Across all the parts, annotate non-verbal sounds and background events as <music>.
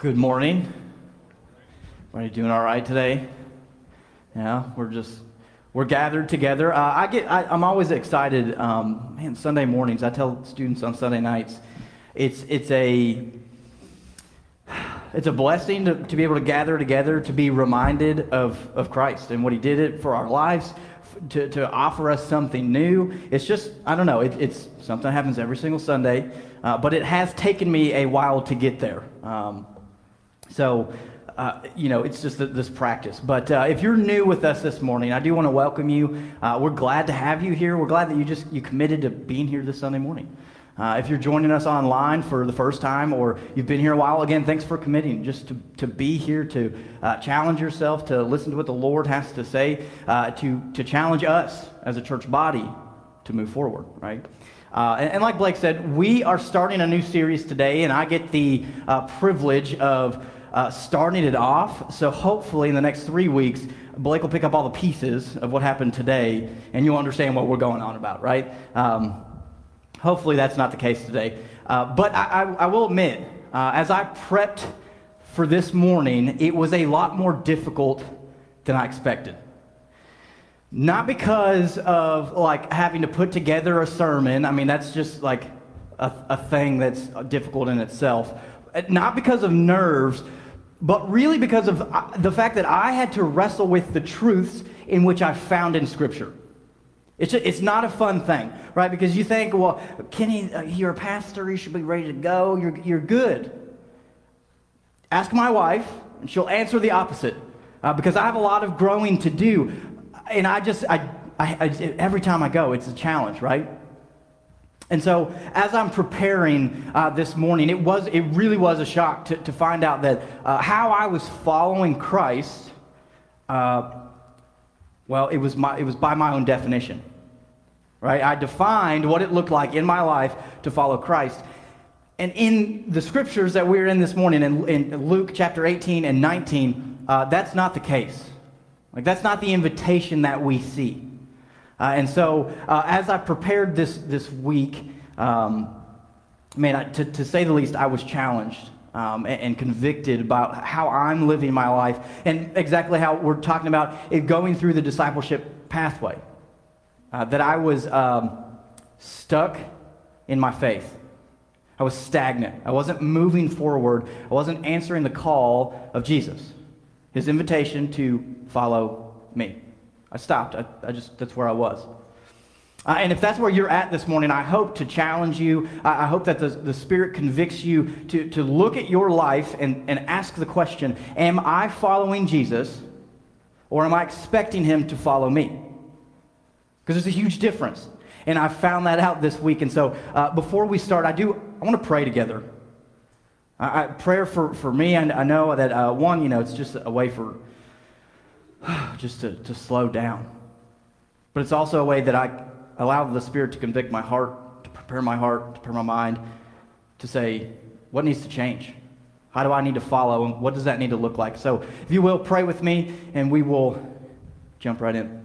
Good morning. Are you doing all right today? Yeah, we're just we're gathered together. Uh, I get I, am always excited. Um, man, Sunday mornings. I tell students on Sunday nights, it's it's a it's a blessing to, to be able to gather together to be reminded of of Christ and what He did it for our lives. To, to offer us something new. It's just, I don't know, it, it's something that happens every single Sunday, uh, but it has taken me a while to get there. Um, so, uh, you know, it's just this practice. But uh, if you're new with us this morning, I do want to welcome you. Uh, we're glad to have you here. We're glad that you just you committed to being here this Sunday morning. Uh, if you're joining us online for the first time or you've been here a while, again, thanks for committing just to, to be here, to uh, challenge yourself, to listen to what the Lord has to say, uh, to, to challenge us as a church body to move forward, right? Uh, and, and, like Blake said, we are starting a new series today, and I get the uh, privilege of uh, starting it off. So hopefully, in the next three weeks, Blake will pick up all the pieces of what happened today, and you'll understand what we're going on about, right? Um, hopefully, that's not the case today. Uh, but I, I, I, will admit, uh, as I prepped for this morning, it was a lot more difficult than I expected. Not because of like having to put together a sermon. I mean, that's just like a, a thing that's difficult in itself. Not because of nerves, but really because of uh, the fact that I had to wrestle with the truths in which I found in Scripture. It's, a, it's not a fun thing, right? Because you think, well, Kenny, uh, you're a pastor, you should be ready to go, you're, you're good. Ask my wife, and she'll answer the opposite. Uh, because I have a lot of growing to do. And I just, I, I, I, every time I go, it's a challenge, right? And so, as I'm preparing uh, this morning, it was it really was a shock to, to find out that uh, how I was following Christ. Uh, well, it was my it was by my own definition, right? I defined what it looked like in my life to follow Christ. And in the scriptures that we're in this morning, in, in Luke chapter 18 and 19, uh, that's not the case. Like that's not the invitation that we see. Uh, and so, uh, as I prepared this, this week, um, man, I, to, to say the least, I was challenged um, and, and, convicted about how I'm living my life and exactly how we're talking about it going through the discipleship pathway. Uh, that I was um, stuck in my faith. I was stagnant. I wasn't moving forward. I wasn't answering the call of Jesus, his invitation to follow me. I stopped. I, I just, that's where I was. Uh, and if that's where you're at this morning, I hope to challenge you. I, I hope that the, the Spirit convicts you to, to look at your life and, and ask the question Am I following Jesus or am I expecting him to follow me? Because there's a huge difference. And I found that out this week. And so uh, before we start, I do, I want to pray together. I, I, prayer for, for me, and I know that uh, one, you know, it's just a way for <sighs> just to, to slow down. But it's also a way that I allow the Spirit to convict my heart, to prepare my heart, to prepare my mind, to say, what needs to change? How do I need to follow? And what does that need to look like? So, if you will, pray with me, and we will jump right in.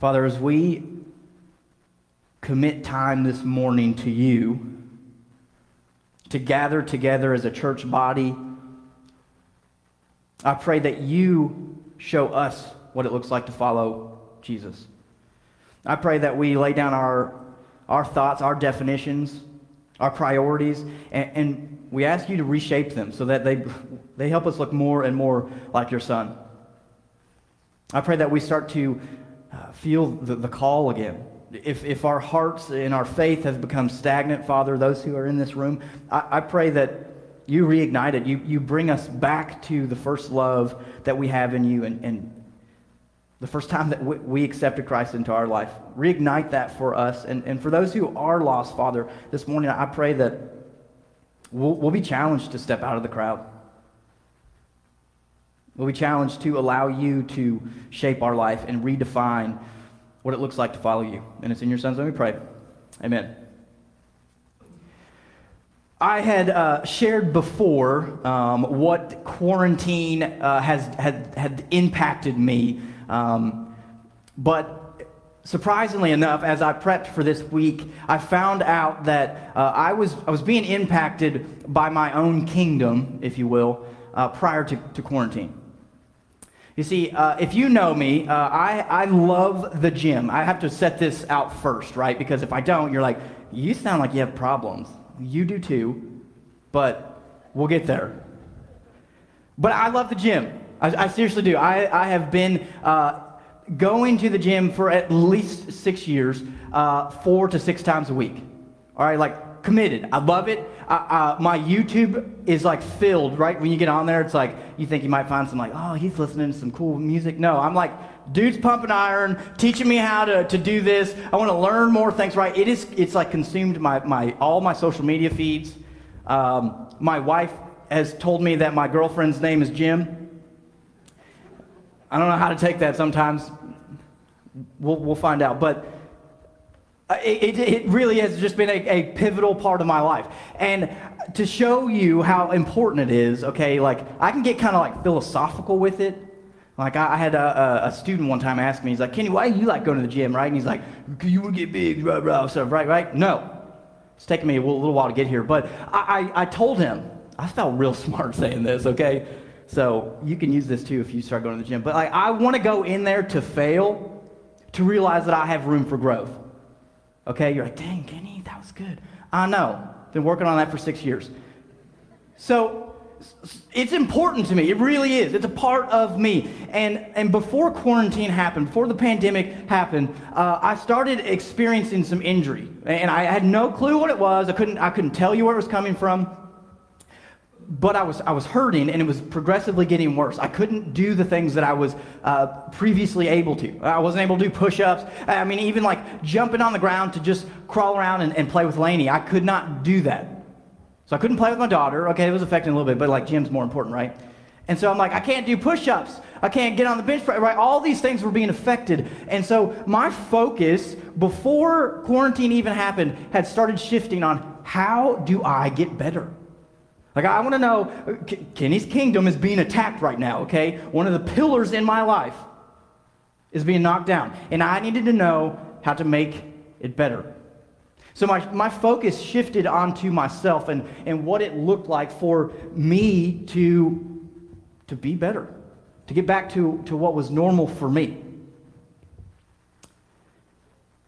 Father, as we commit time this morning to you, to gather together as a church body, I pray that you show us what it looks like to follow Jesus. I pray that we lay down our, our thoughts, our definitions, our priorities, and, and we ask you to reshape them so that they, they help us look more and more like your son. I pray that we start to uh, feel the, the call again. If, if our hearts and our faith has become stagnant, Father, those who are in this room, I, I pray that you reignite it. You, you bring us back to the first love that we have in you and, and the first time that we, we accepted Christ into our life. Reignite that for us. And, and for those who are lost, Father, this morning I pray that we'll, we'll be challenged to step out of the crowd. We'll be challenged to allow you to shape our life and redefine what it looks like to follow you. And it's in your son's name we pray. Amen. I had uh, shared before um, what quarantine uh, has had, had impacted me, um, but surprisingly enough, as I prepped for this week, I found out that uh, I, was, I was being impacted by my own kingdom, if you will, uh, prior to, to quarantine. You see, uh, if you know me, uh, I, I love the gym. I have to set this out first, right? Because if I don't, you're like, you sound like you have problems. You do too, but we'll get there. But I love the gym. I, I seriously do. I, I have been uh, going to the gym for at least six years, uh, four to six times a week. All right, like committed. I love it. Uh, my YouTube is like filled, right? When you get on there, it's like you think you might find some like, oh, he's listening to some cool music. No, I'm like, dude's pumping iron, teaching me how to, to do this. I want to learn more things, right? It is, it's like consumed my, my, all my social media feeds. Um, my wife has told me that my girlfriend's name is Jim. I don't know how to take that sometimes. We'll, we'll find out. But uh, it, it, it really has just been a, a, pivotal part of my life. And to show you how important it is, okay, like I can get kind of like philosophical with it. Like I, had a, a, student one time ask me, he's like, Kenny, why do you like going to the gym, right? And he's like, you to get big, blah, blah, stuff, right, right? No. It's taken me a little, little while to get here. But I, I, I told him, I felt real <laughs> smart saying this, okay? So you can use this too if you start going to the gym. But like, I want to go in there to fail, to realize that I have room for growth. Okay, you're like, dang, Kenny, that was good. I know. Been working on that for six years. So it's important to me. It really is. It's a part of me. And, and before quarantine happened, before the pandemic happened, uh, I started experiencing some injury. And I had no clue what it was. I couldn't, I couldn't tell you where it was coming from but I was, I was hurting and it was progressively getting worse. I couldn't do the things that I was uh, previously able to. I wasn't able to do push ups. I mean, even like jumping on the ground to just crawl around and, and play with Lainey, I could not do that. I couldn't play with my daughter. Okay, it was affecting a little bit, but like gym's more important, right? And so I'm like, I can't do push ups. I can't get on the bench, right? All these things were being affected. And so my focus before quarantine even happened had started shifting on how do I get better? Like, I want to know Kenny's kingdom is being attacked right now, okay? One of the pillars in my life is being knocked down. And I needed to know how to make it better. So my, my focus shifted onto myself and, and what it looked like for me to, to be better, to get back to, to what was normal for me.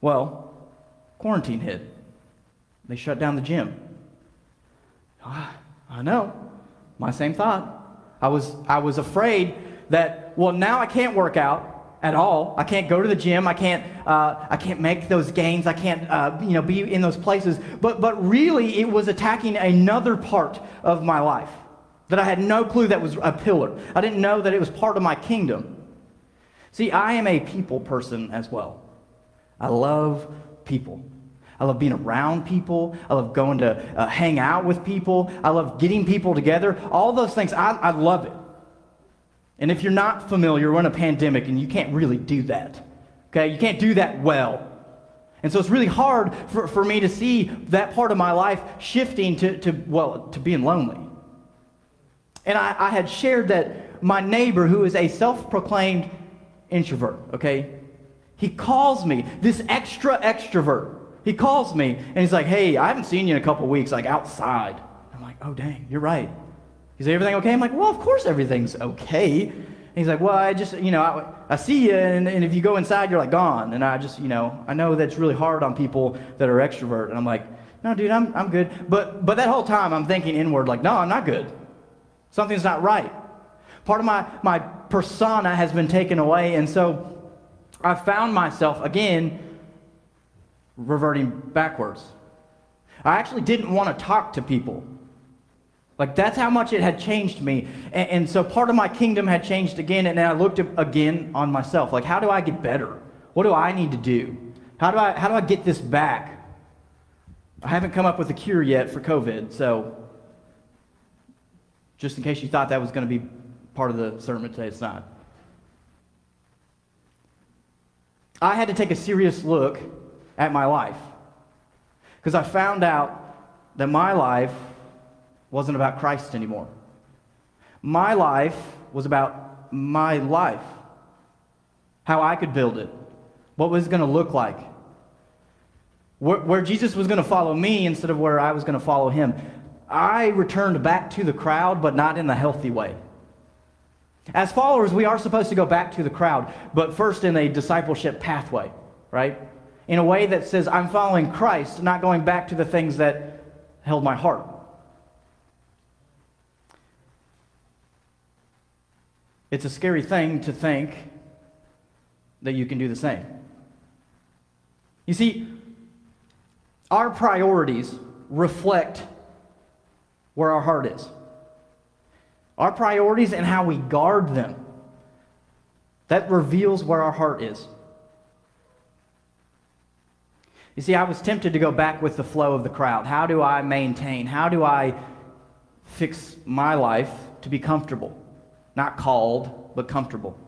Well, quarantine hit. They shut down the gym. Ah, I know. My same thought. I was, I was afraid that, well, now I can't work out at all. I can't go to the gym. I can't, uh, I can't make those gains. I can't, uh, you know, be in those places. But, but really, it was attacking another part of my life that I had no clue that was a pillar. I didn't know that it was part of my kingdom. See, I am a people person as well. I love people. I love being around people. I love going to uh, hang out with people. I love getting people together. All those things, I, I love it. And if you're not familiar, we're in a pandemic and you can't really do that. Okay? You can't do that well. And so it's really hard for, for me to see that part of my life shifting to, to well, to being lonely. And I, I had shared that my neighbor, who is a self proclaimed introvert, okay, he calls me this extra extrovert. He calls me and he's like, hey, I haven't seen you in a couple weeks, like outside. I'm like, oh, dang, you're right. He's like, everything okay? I'm like, well, of course everything's okay. And he's like, well, I just, you know, I, I see you, and, and if you go inside, you're like gone. And I just, you know, I know that's really hard on people that are extrovert. And I'm like, no, dude, I'm, I'm good. But, but that whole time, I'm thinking inward, like, no, I'm not good. Something's not right. Part of my, my persona has been taken away. And so I found myself, again, reverting backwards. I actually didn't want to talk to people. Like, that's how much it had changed me. And, and, so part of my kingdom had changed again, and then I looked again on myself. Like, how do I get better? What do I need to do? How do I, how do I get this back? I haven't come up with a cure yet for COVID, so just in case you thought that was going to be part of the sermon today, it's not. I had to take a serious look at my life. Because I found out that my life wasn't about Christ anymore. My life was about my life, how I could build it, what was going to look like? Where, where Jesus was going to follow me instead of where I was going to follow him. I returned back to the crowd, but not in the healthy way. As followers, we are supposed to go back to the crowd, but first in a discipleship pathway, right? In a way that says, I'm following Christ, not going back to the things that held my heart. It's a scary thing to think that you can do the same. You see, our priorities reflect where our heart is. Our priorities and how we guard them. That reveals where our heart is. You see, I was tempted to go back with the flow of the crowd. How do I maintain? How do I fix my life to be comfortable? Not called, but comfortable.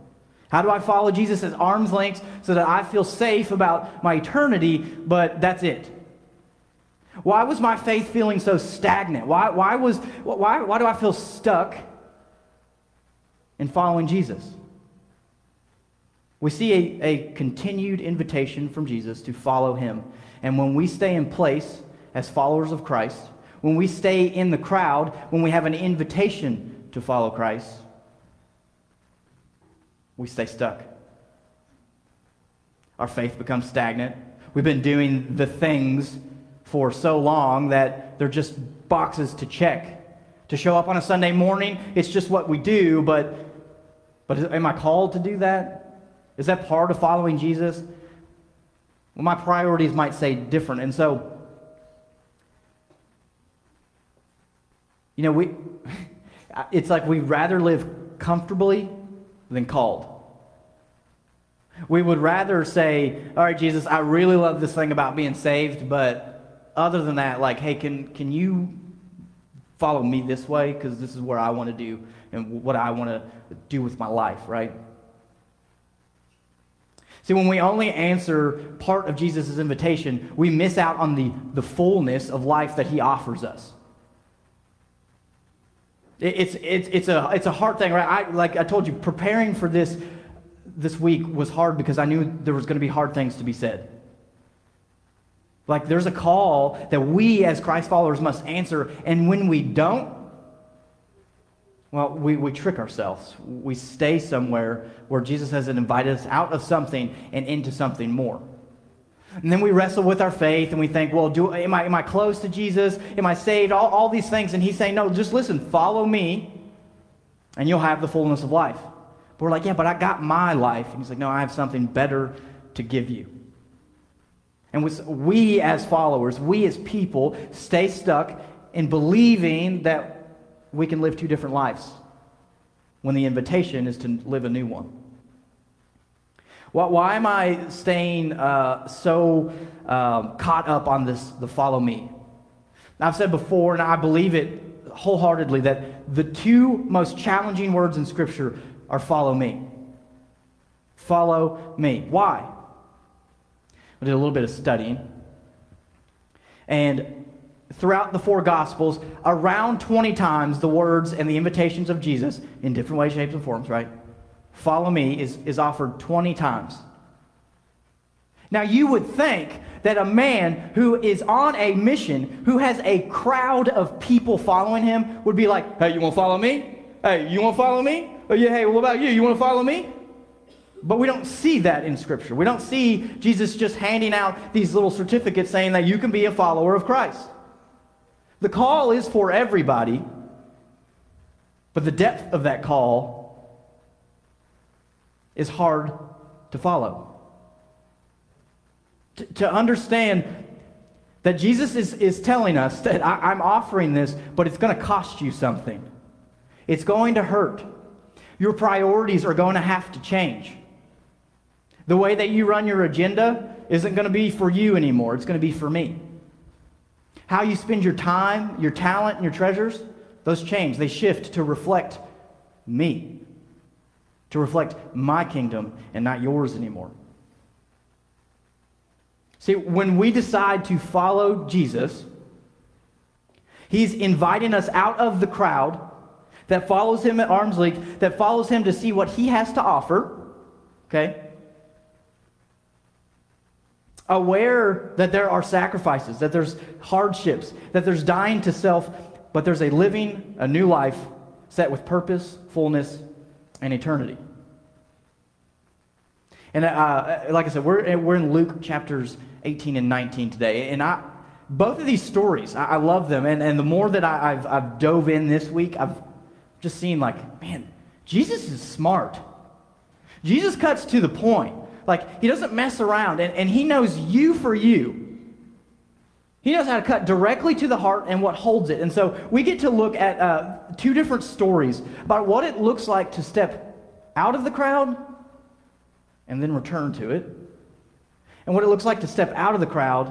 How do I follow Jesus at arm's length so that I feel safe about my eternity, but that's it? Why was my faith feeling so stagnant? Why, why, was, why, why do I feel stuck in following Jesus? We see a, a continued invitation from Jesus to follow him. And when we stay in place as followers of Christ, when we stay in the crowd, when we have an invitation to follow Christ, we stay stuck. Our faith becomes stagnant. We've been doing the things for so long that they're just boxes to check. To show up on a Sunday morning, it's just what we do, but, but am I called to do that? Is that part of following Jesus? Well, my priorities might say different. And so, you know, we, <laughs> it's like we'd rather live comfortably than called. We would rather say, All right, Jesus, I really love this thing about being saved, but other than that, like, hey, can, can you follow me this way? Because this is where I want to do and what I want to do with my life, right? See, when we only answer part of Jesus' invitation, we miss out on the, the fullness of life that he offers us. It, it's, it's, it's, a, it's a hard thing, right? I, like I told you, preparing for this this week was hard because I knew there was going to be hard things to be said. Like there's a call that we as Christ followers must answer. And when we don't, well, we, we trick ourselves. We stay somewhere where Jesus has invited us out of something and into something more. And then we wrestle with our faith and we think, well, do, am, I, am I close to Jesus? Am I saved? All, all these things. And he's saying, no, just listen, follow me, and you'll have the fullness of life. But we're like, yeah, but I got my life. And he's like, no, I have something better to give you. And we as followers, we as people, stay stuck in believing that we can live two different lives when the invitation is to live a new one. Why am I staying uh, so um, caught up on this, the follow me? I've said before, and I believe it wholeheartedly, that the two most challenging words in Scripture are follow me. Follow me. Why? I did a little bit of studying. And throughout the four Gospels, around 20 times the words and the invitations of Jesus, in different ways, shapes, and forms, right? Follow me is, is offered 20 times. Now, you would think that a man who is on a mission, who has a crowd of people following him, would be like, hey, you want to follow me? Hey, you want to follow me? Oh, yeah, hey, what about you? You want to follow me? But we don't see that in Scripture. We don't see Jesus just handing out these little certificates saying that you can be a follower of Christ. The call is for everybody, but the depth of that call is hard to follow. To, to understand that Jesus is, is telling us that I, I'm offering this, but it's going to cost you something. It's going to hurt. Your priorities are going to have to change. The way that you run your agenda isn't going to be for you anymore, it's going to be for me. How you spend your time, your talent, and your treasures, those change. They shift to reflect me, to reflect my kingdom and not yours anymore. See, when we decide to follow Jesus, He's inviting us out of the crowd that follows Him at arm's length, that follows Him to see what He has to offer, okay? aware that there are sacrifices, that there's hardships, that there's dying to self, but there's a living, a new life set with purpose, fullness, and eternity. And uh, like I said, we're, we're in Luke chapters 18 and 19 today. And I, both of these stories, I, I love them. And, and the more that I, have I've dove in this week, I've just seen like, man, Jesus is smart. Jesus cuts to the point. Like, he doesn't mess around, and, and he knows you for you. He knows how to cut directly to the heart and what holds it. And so we get to look at uh, two different stories about what it looks like to step out of the crowd and then return to it, and what it looks like to step out of the crowd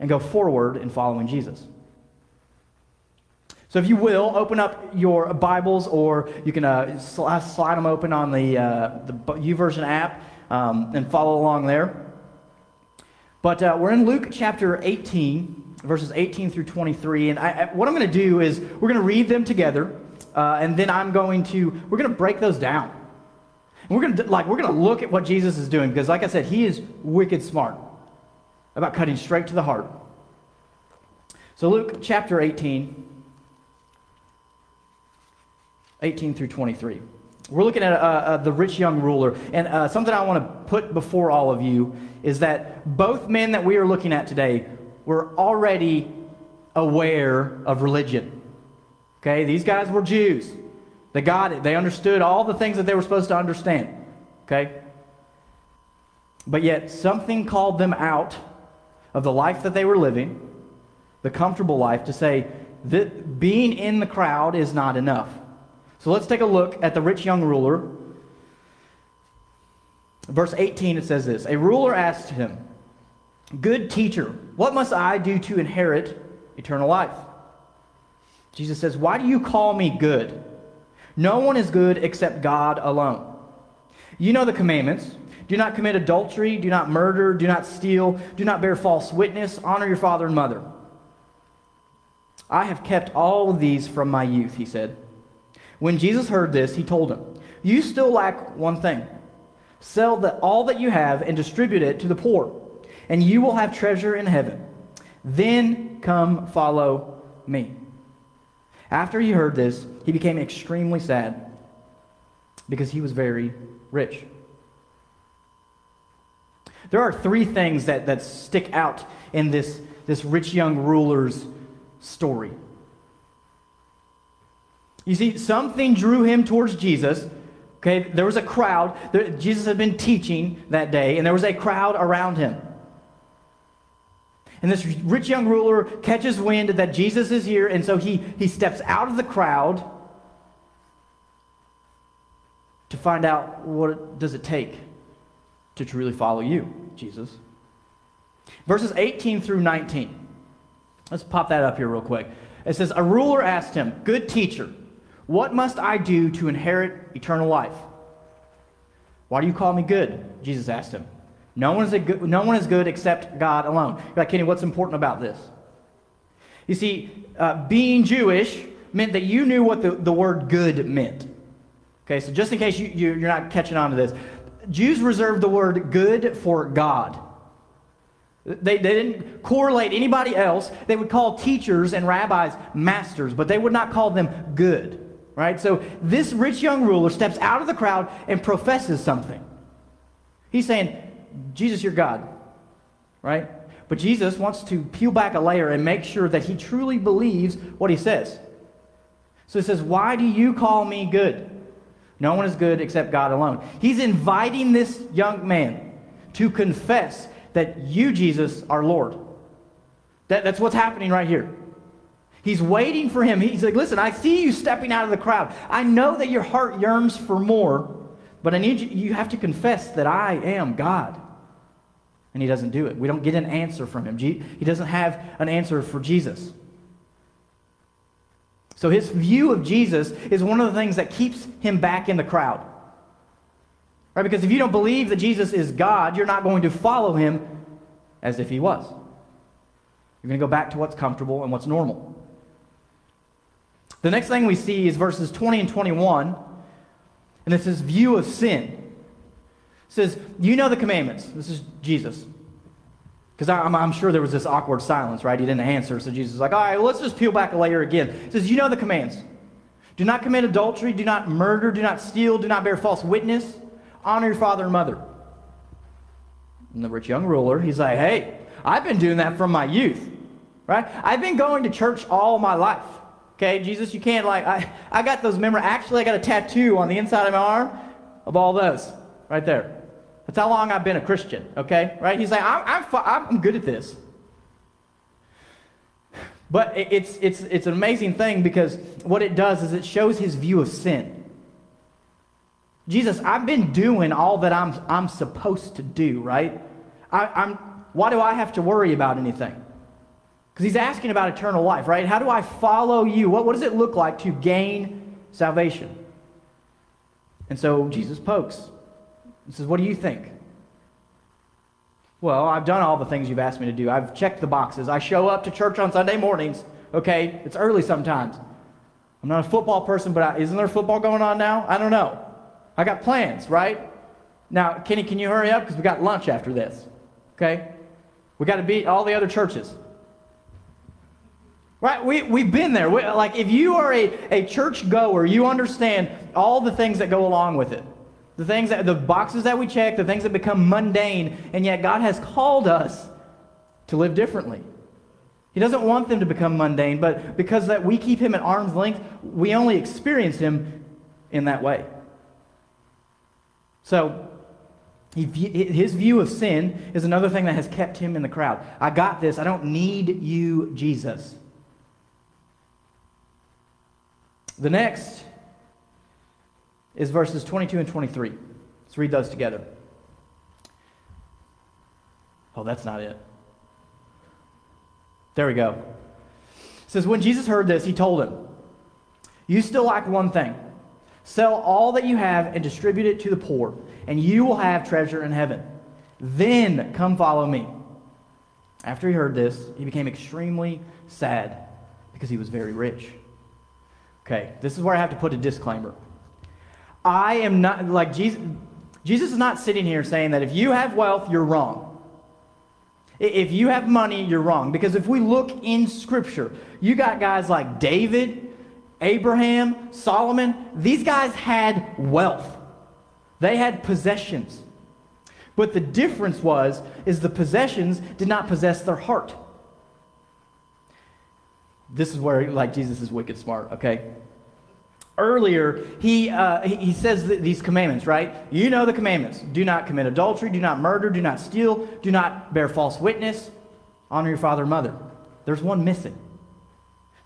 and go forward in following Jesus. So, if you will, open up your Bibles, or you can uh, slide them open on the, uh, the YouVersion app um, and follow along there. But uh, we're in Luke chapter 18, verses 18 through 23. And I, I, what I'm going to do is we're going to read them together, uh, and then I'm going to, we're going to break those down. And we're going to, like, we're going to look at what Jesus is doing, because like I said, he is wicked smart about cutting straight to the heart. So Luke chapter 18, 18 through 23. We're looking at uh, uh, the rich young ruler. And uh, something I want to put before all of you is that both men that we are looking at today were already aware of religion. Okay, these guys were Jews. They got it. They understood all the things that they were supposed to understand. Okay? But yet, something called them out of the life that they were living, the comfortable life, to say that being in the crowd is not enough. So let's take a look at the rich young ruler. Verse 18, it says this A ruler asked him, Good teacher, what must I do to inherit eternal life? Jesus says, Why do you call me good? No one is good except God alone. You know the commandments. Do not commit adultery, do not murder, do not steal, do not bear false witness, honor your father and mother. I have kept all of these from my youth, he said. When Jesus heard this, he told him, You still lack one thing. Sell the, all that you have and distribute it to the poor, and you will have treasure in heaven. Then come follow me. After he heard this, he became extremely sad because he was very rich. There are three things that, that stick out in this, this rich young ruler's story. You see, something drew him towards Jesus. Okay, there was a crowd. There, Jesus had been teaching that day, and there was a crowd around him. And this rich young ruler catches wind that Jesus is here, and so he, he steps out of the crowd to find out what does it take to truly follow you, Jesus. Verses 18 through 19. Let's pop that up here real quick. It says, A ruler asked him, Good teacher, what must I do to inherit eternal life? Why do you call me good? Jesus asked him. No one is, good, no one is good except God alone. You're like, Kenny, what's important about this? You see, uh, being Jewish meant that you knew what the, the word good meant. Okay, so just in case you, you, you're not catching on to this, Jews reserved the word good for God. They, they didn't correlate anybody else. They would call teachers and rabbis masters, but they would not call them good right? So this rich young ruler steps out of the crowd and professes something. He's saying, Jesus, you're God, right? But Jesus wants to peel back a layer and make sure that he truly believes what he says. So he says, Why do you call me good? No one is good except God alone. He's inviting this young man to confess that you, Jesus, are Lord. That, that's what's happening right here. He's waiting for him. He's like, listen, I see you stepping out of the crowd. I know that your heart yearns for more, but I need you, you have to confess that I am God. And he doesn't do it. We don't get an answer from him. He doesn't have an answer for Jesus. So his view of Jesus is one of the things that keeps him back in the crowd. Right? Because if you don't believe that Jesus is God, you're not going to follow him as if he was. You're going to go back to what's comfortable and what's normal. The next thing we see is verses 20 and 21, and it's his view of sin. It says, You know the commandments. This is Jesus. Because I'm, I'm, sure there was this awkward silence, right? He didn't answer. So Jesus is like, all right, well, let's just peel back a layer again. He says, You know the commands. Do not commit adultery, do not murder, do not steal, do not bear false witness, honor your father and mother. And the rich young ruler, he's like, Hey, I've been doing that from my youth, right? I've been going to church all my life. Okay, Jesus, you can't like, I, I got those memory. Actually, I got a tattoo on the inside of my arm of all those right there. That's how long I've been a Christian, okay? Right? He's like, I'm, I'm, I'm good at this. But it's, it's, it's an amazing thing because what it does is it shows his view of sin. Jesus, I've been doing all that I'm, I'm supposed to do, right? I, I'm, why do I have to worry about anything? Because he's asking about eternal life, right? How do I follow you? What, what does it look like to gain salvation? And so Jesus pokes. He says, What do you think? Well, I've done all the things you've asked me to do. I've checked the boxes. I show up to church on Sunday mornings. Okay, it's early sometimes. I'm not a football person, but I, isn't there football going on now? I don't know. I got plans, right? Now, Kenny, can you hurry up? Because we got lunch after this. Okay? We got to beat all the other churches. Right? We, we've been there. We, like, if you are a, a church goer, you understand all the things that go along with it. The things that, the boxes that we check, the things that become mundane, and yet God has called us to live differently. He doesn't want them to become mundane, but because that we keep him at arm's length, we only experience him in that way. So, his view of sin is another thing that has kept him in the crowd. I got this. I don't need you, Jesus. The next is verses 22 and 23. Let's read those together. Oh, that's not it. There we go. It says, When Jesus heard this, he told him, You still lack one thing. Sell all that you have and distribute it to the poor, and you will have treasure in heaven. Then come follow me. After he heard this, he became extremely sad because he was very rich. Okay, this is where I have to put a disclaimer. I am not, like, Jesus, Jesus is not sitting here saying that if you have wealth, you're wrong. If you have money, you're wrong. Because if we look in Scripture, you got guys like David, Abraham, Solomon. These guys had wealth, they had possessions. But the difference was, is the possessions did not possess their heart. This is where, like, Jesus is wicked smart, okay? earlier, he, uh, he says these commandments, right? You know the commandments. Do not commit adultery, do not murder, do not steal, do not bear false witness, honor your father and mother. There's one missing.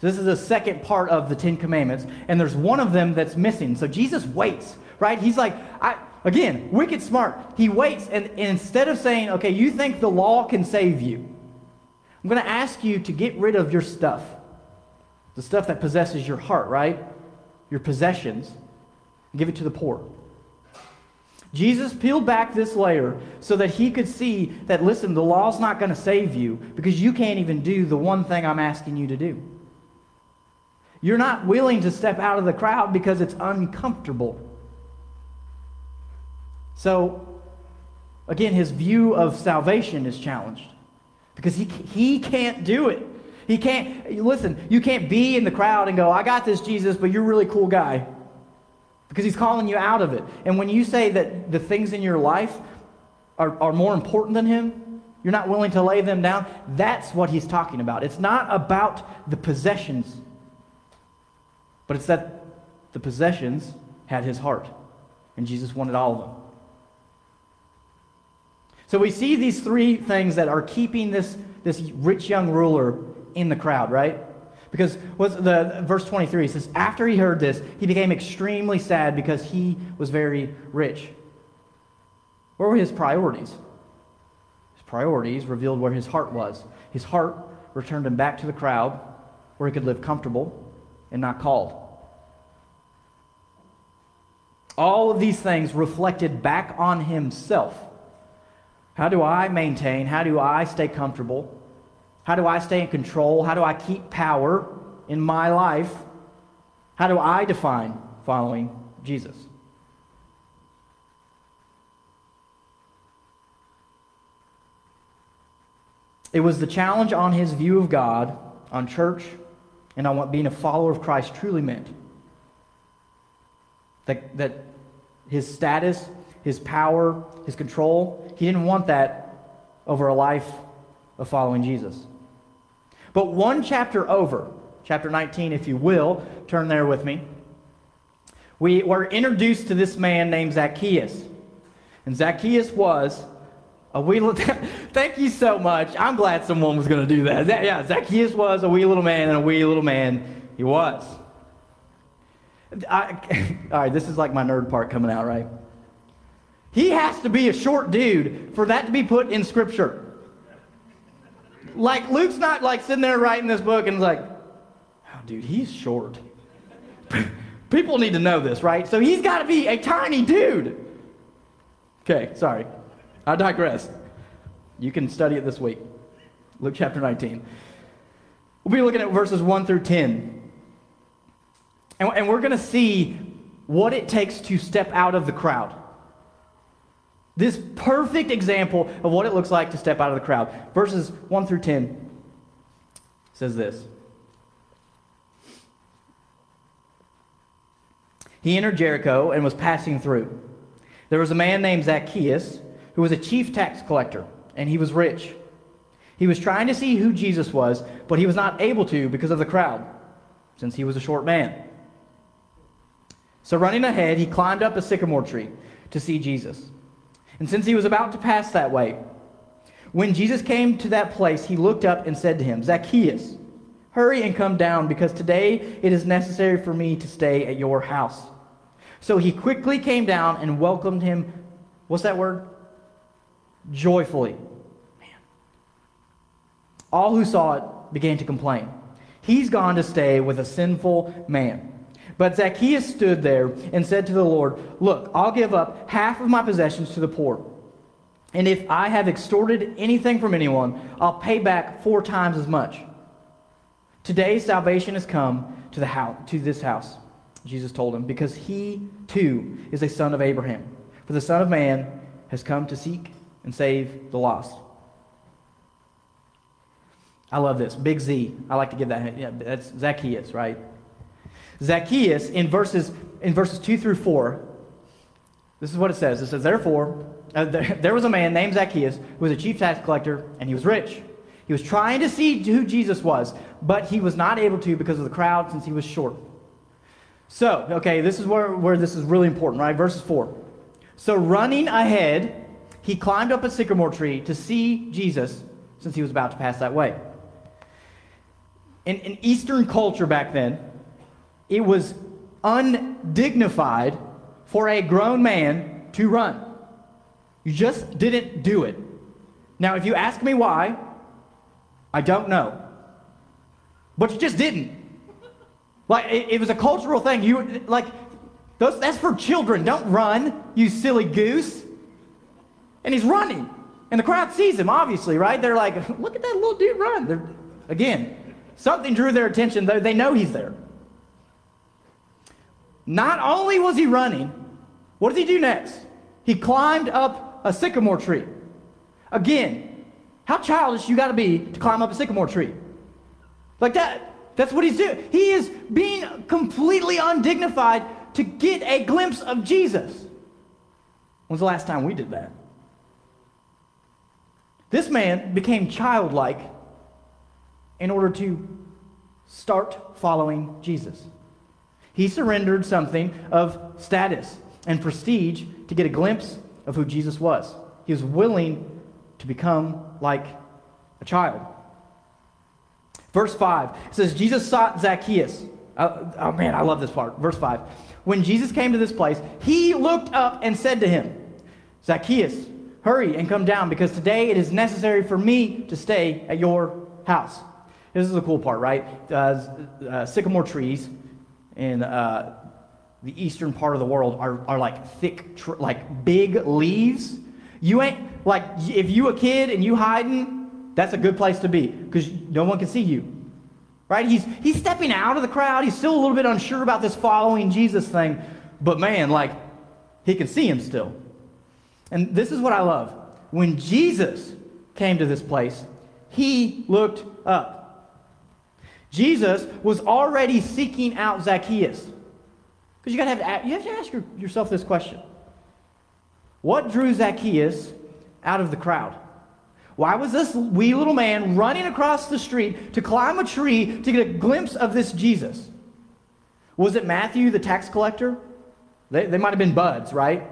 So this is the second part of the Ten Commandments, and there's one of them that's missing. So Jesus waits, right? He's like, I, again, wicked smart. He waits, and, and instead of saying, okay, you think the law can save you, I'm going to ask you to get rid of your stuff, the stuff that possesses your heart, right? your possessions, give it to the poor. Jesus peeled back this layer so that he could see that, listen, the law's not going to save you because you can't even do the one thing I'm asking you to do. You're not willing to step out of the crowd because it's uncomfortable. So, again, his view of salvation is challenged because he, he can't do it. He can't, listen, you can't be in the crowd and go, I got this, Jesus, but you're a really cool guy. Because he's calling you out of it. And when you say that the things in your life are, are more important than him, you're not willing to lay them down, that's what he's talking about. It's not about the possessions, but it's that the possessions had his heart. And Jesus wanted all of them. So we see these three things that are keeping this, this rich young ruler in the crowd, right? Because what's the verse 23 says, after he heard this, he became extremely sad because he was very rich. Where were his priorities? His priorities revealed where his heart was. His heart returned him back to the crowd where he could live comfortable and not called. All of these things reflected back on himself. How do I maintain? How do I stay comfortable? How do I stay in control? How do I keep power in my life? How do I define following Jesus? It was the challenge on his view of God, on church, and on what being a follower of Christ truly meant. That, that his status, his power, his control, he didn't want that over a life of following Jesus. But one chapter over, chapter 19, if you will, turn there with me, we were introduced to this man named Zacchaeus. And Zacchaeus was a wee little. <laughs> Thank you so much. I'm glad someone was going to do that. Yeah, Zacchaeus was a wee little man, and a wee little man he was. I, <laughs> all right, this is like my nerd part coming out, right? He has to be a short dude for that to be put in Scripture. Like, Luke's not like sitting there writing this book and like, oh, dude, he's short. <laughs> People need to know this, right? So he's got to be a tiny dude. Okay, sorry. I digress. You can study it this week. Luke chapter 19. We'll be looking at verses 1 through 10. And, and we're going to see what it takes to step out of the crowd. This perfect example of what it looks like to step out of the crowd. Verses 1 through 10 says this He entered Jericho and was passing through. There was a man named Zacchaeus who was a chief tax collector, and he was rich. He was trying to see who Jesus was, but he was not able to because of the crowd, since he was a short man. So, running ahead, he climbed up a sycamore tree to see Jesus. And since he was about to pass that way, when Jesus came to that place, he looked up and said to him, Zacchaeus, hurry and come down, because today it is necessary for me to stay at your house. So he quickly came down and welcomed him. What's that word? Joyfully. Man. All who saw it began to complain. He's gone to stay with a sinful man. But Zacchaeus stood there and said to the Lord, Look, I'll give up half of my possessions to the poor. And if I have extorted anything from anyone, I'll pay back four times as much. Today salvation has come to, the house, to this house, Jesus told him, because he too is a son of Abraham. For the Son of Man has come to seek and save the lost. I love this. Big Z. I like to give that. Yeah, that's Zacchaeus, right? Zacchaeus in verses in verses two through four. This is what it says. It says, therefore, uh, there, there was a man named Zacchaeus who was a chief tax collector, and he was rich. He was trying to see who Jesus was, but he was not able to because of the crowd since he was short. So, okay, this is where, where this is really important, right? Verses 4. So, running ahead, he climbed up a sycamore tree to see Jesus since he was about to pass that way. In, in Eastern culture back then, it was undignified for a grown man to run. You just didn't do it. Now, if you ask me why, I don't know. But you just didn't. Like, it, it was a cultural thing. You, like, those, that's for children. Don't run, you silly goose. And he's running. And the crowd sees him, obviously, right? They're like, <laughs> look at that little dude run. They're, again, something drew their attention. They, they know he's there. Not only was he running, what does he do next? He climbed up a sycamore tree. Again, how childish you got to be to climb up a sycamore tree? Like that. That's what he's doing. He is being completely undignified to get a glimpse of Jesus. When's the last time we did that? This man became childlike in order to start following Jesus. He surrendered something of status and prestige to get a glimpse of who Jesus was. He was willing to become like a child. Verse 5 says, Jesus sought Zacchaeus. Oh, oh, man, I love this part. Verse 5. When Jesus came to this place, he looked up and said to him, Zacchaeus, hurry and come down, because today it is necessary for me to stay at your house. This is the cool part, right? Uh, uh, sycamore trees in uh, the eastern part of the world are, are like thick, tr- like big leaves. You ain't, like, if you a kid and you hiding, that's a good place to be because no one can see you. Right? He's, he's stepping out of the crowd. He's still a little bit unsure about this following Jesus thing. But man, like, he can see him still. And this is what I love. When Jesus came to this place, He looked up. Jesus was already seeking out Zacchaeus. Because you got to have you have to ask yourself this question. What drew Zacchaeus out of the crowd? Why was this wee little man running across the street to climb a tree to get a glimpse of this Jesus? Was it Matthew, the tax collector? They, they might have been buds, right?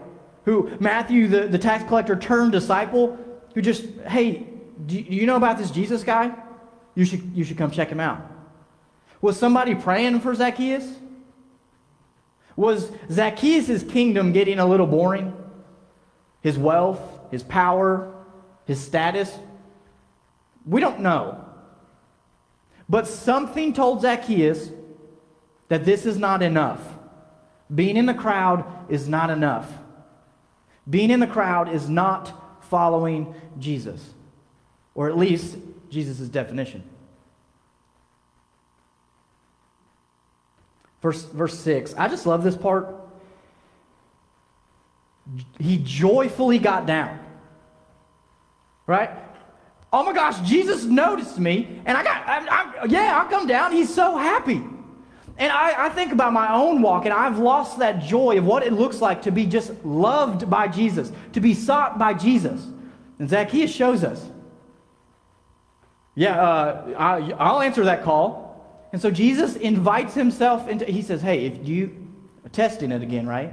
Who Matthew, the, the tax collector turned disciple, who just, hey, do you know about this Jesus guy? You should, you should come check him out. Was somebody praying for Zacchaeus? Was Zacchaeus' kingdom getting a little boring? His wealth, his power, his status? We don't know. But something told Zacchaeus that this is not enough. Being in the crowd is not enough. Being in the crowd is not following Jesus, or at least Jesus' definition. Verse, verse 6. I just love this part. He joyfully got down. Right? Oh my gosh, Jesus noticed me, and I got, I, I, yeah, I come down. He's so happy. And I, I, think about my own walk, and I've lost that joy of what it looks like to be just loved by Jesus, to be sought by Jesus. And Zacchaeus shows us. Yeah, uh, I, I'll answer that call. And so Jesus invites himself into, he says, Hey, if you, testing it again, right?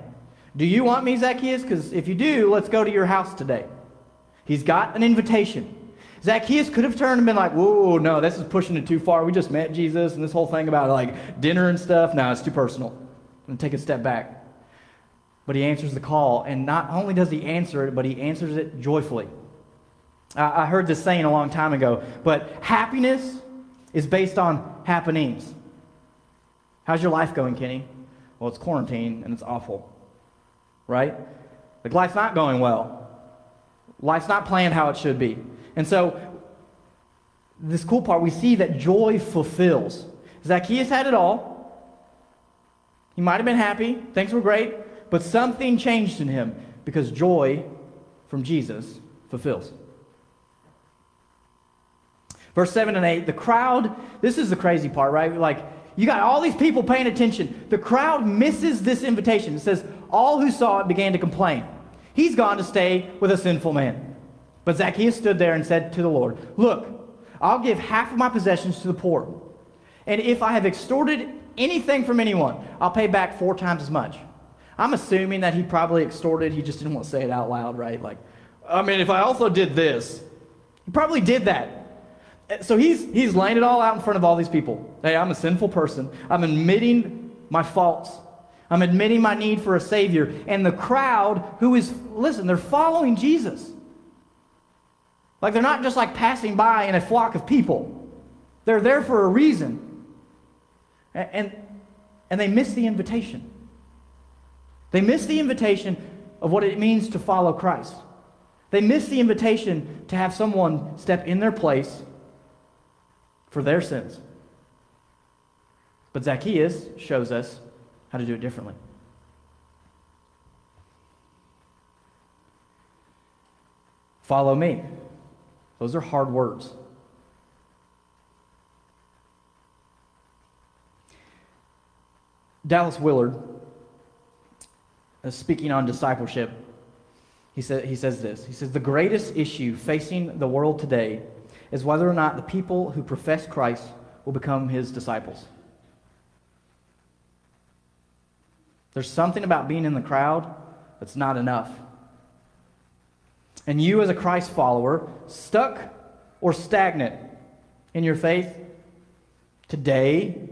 Do you want me, Zacchaeus? Because if you do, let's go to your house today. He's got an invitation. Zacchaeus could have turned and been like, whoa, no, this is pushing it too far. We just met Jesus and this whole thing about like dinner and stuff. No, it's too personal. To take a step back. But he answers the call, and not only does he answer it, but he answers it joyfully. I heard this saying a long time ago, but happiness is based on happenings. How's your life going, Kenny? Well, it's quarantine and it's awful. Right? Like, life's not going well. Life's not playing how it should be. And so, this cool part, we see that joy fulfills. Zacchaeus had it all. He might have been happy, things were great, but something changed in him because joy from Jesus fulfills. Verse 7 and 8, the crowd, this is the crazy part, right? Like, you got all these people paying attention. The crowd misses this invitation. It says, All who saw it began to complain. He's gone to stay with a sinful man. But Zacchaeus stood there and said to the Lord, Look, I'll give half of my possessions to the poor. And if I have extorted anything from anyone, I'll pay back four times as much. I'm assuming that he probably extorted, he just didn't want to say it out loud, right? Like, I mean, if I also did this, he probably did that. So he's, he's laying it all out in front of all these people. Hey, I'm a sinful person. I'm admitting my faults. I'm admitting my need for a Savior. And the crowd who is, listen, they're following Jesus. Like they're not just like passing by in a flock of people. They're there for a reason. And, and, and they miss the invitation. They miss the invitation of what it means to follow Christ. They miss the invitation to have someone step in their place for their sins. But Zacchaeus shows us how to do it differently. Follow me. Those are hard words. Dallas Willard, uh, speaking on discipleship, he, said, he says this. He says, The greatest issue facing the world today is whether or not the people who profess Christ will become his disciples. There's something about being in the crowd that's not enough. And you, as a Christ follower, stuck or stagnant in your faith today,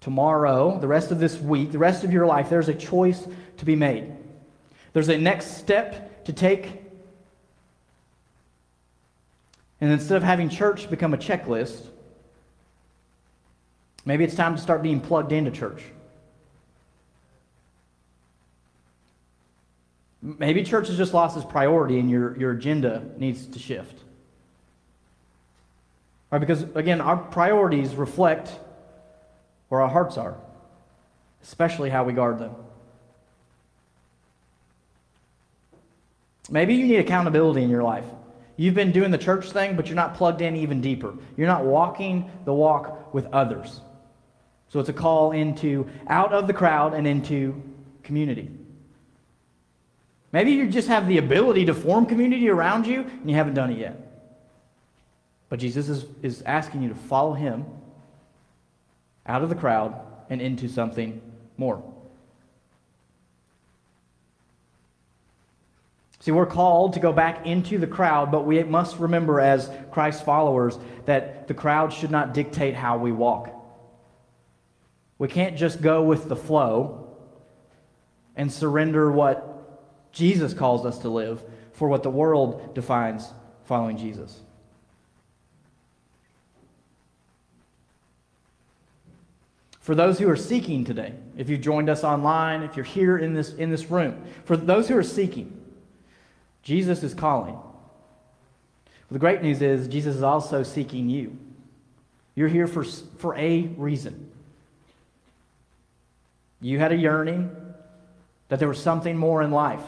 tomorrow, the rest of this week, the rest of your life, there's a choice to be made. There's a next step to take. And instead of having church become a checklist, maybe it's time to start being plugged into church. Maybe church has just lost its priority and your, your agenda needs to shift. Right, because, again, our priorities reflect where our hearts are, especially how we guard them. Maybe you need accountability in your life. You've been doing the church thing, but you're not plugged in even deeper. You're not walking the walk with others. So it's a call into out of the crowd and into community. Maybe you just have the ability to form community around you and you haven't done it yet. But Jesus is, is asking you to follow him out of the crowd and into something more. See, we're called to go back into the crowd, but we must remember as Christ followers that the crowd should not dictate how we walk. We can't just go with the flow and surrender what Jesus calls us to live for what the world defines following Jesus. For those who are seeking today, if you've joined us online, if you're here in this, in this room, for those who are seeking, Jesus is calling. The great news is Jesus is also seeking you. You're here for, for a reason. You had a yearning that there was something more in life.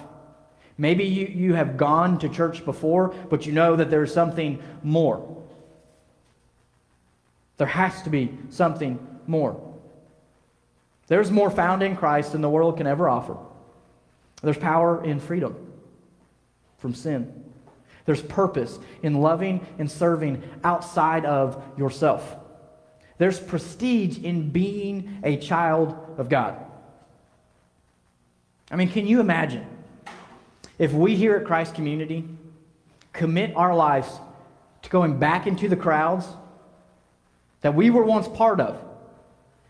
Maybe you, you have gone to church before, but you know that there's something more. There has to be something more. There's more found in Christ than the world can ever offer. There's power in freedom from sin. There's purpose in loving and serving outside of yourself. There's prestige in being a child of God. I mean, can you imagine if we here at Christ Community commit our lives to going back into the crowds that we were once part of?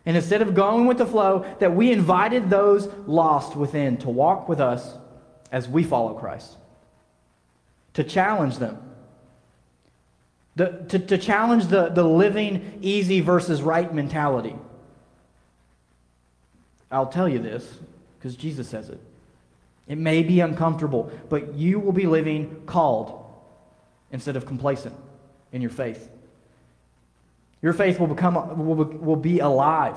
And instead of going with the flow, that we invited those lost within to walk with us as we follow Christ, to challenge them, the, to, to challenge the, the living easy versus right mentality. I'll tell you this because Jesus says it. It may be uncomfortable, but you will be living called instead of complacent in your faith. Your faith will, become, will, will be alive,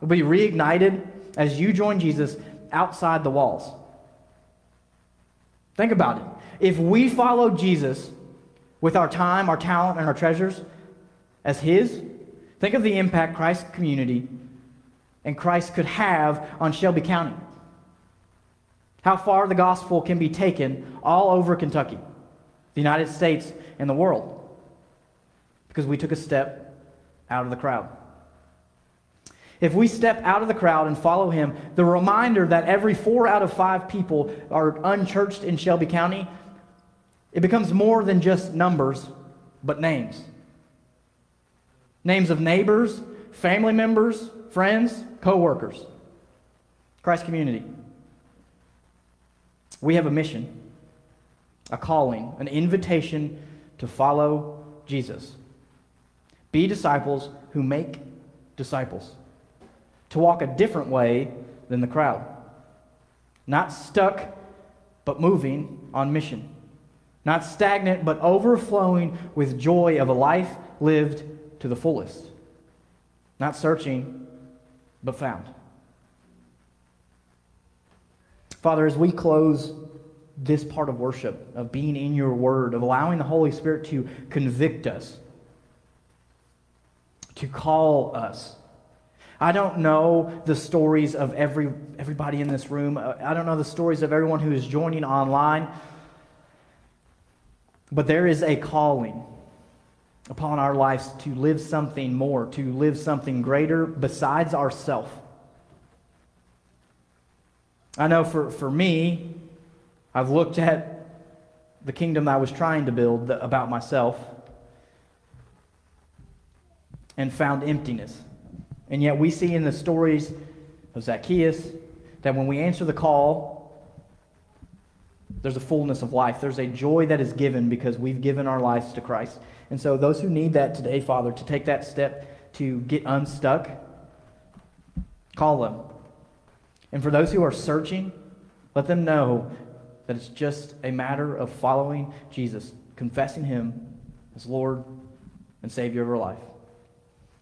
will be reignited as you join Jesus outside the walls. Think about it. If we follow Jesus with our time, our talent, and our treasures as His, think of the impact Christ's community and Christ could have on Shelby County. How far the gospel can be taken all over Kentucky, the United States, and the world. Because we took a step out of the crowd. If we step out of the crowd and follow him, the reminder that every four out of five people are unchurched in Shelby County, it becomes more than just numbers, but names. Names of neighbors, family members, friends, co workers. Christ community. We have a mission, a calling, an invitation to follow Jesus. Be disciples who make disciples. To walk a different way than the crowd. Not stuck, but moving on mission. Not stagnant, but overflowing with joy of a life lived to the fullest. Not searching, but found. Father, as we close this part of worship, of being in your word, of allowing the Holy Spirit to convict us to call us. I don't know the stories of every, everybody in this room. Uh, I don't know the stories of everyone who is joining online. But there is a calling upon our lives to live something more, to live something greater besides ourself. I know for, for me, I've looked at the kingdom I was trying to build about myself and found emptiness. And yet we see in the stories of Zacchaeus that when we answer the call, there's a fullness of life. There's a joy that is given because we've given our lives to Christ. And so, those who need that today, Father, to take that step to get unstuck, call them. And for those who are searching, let them know that it's just a matter of following Jesus, confessing Him as Lord and Savior of our life.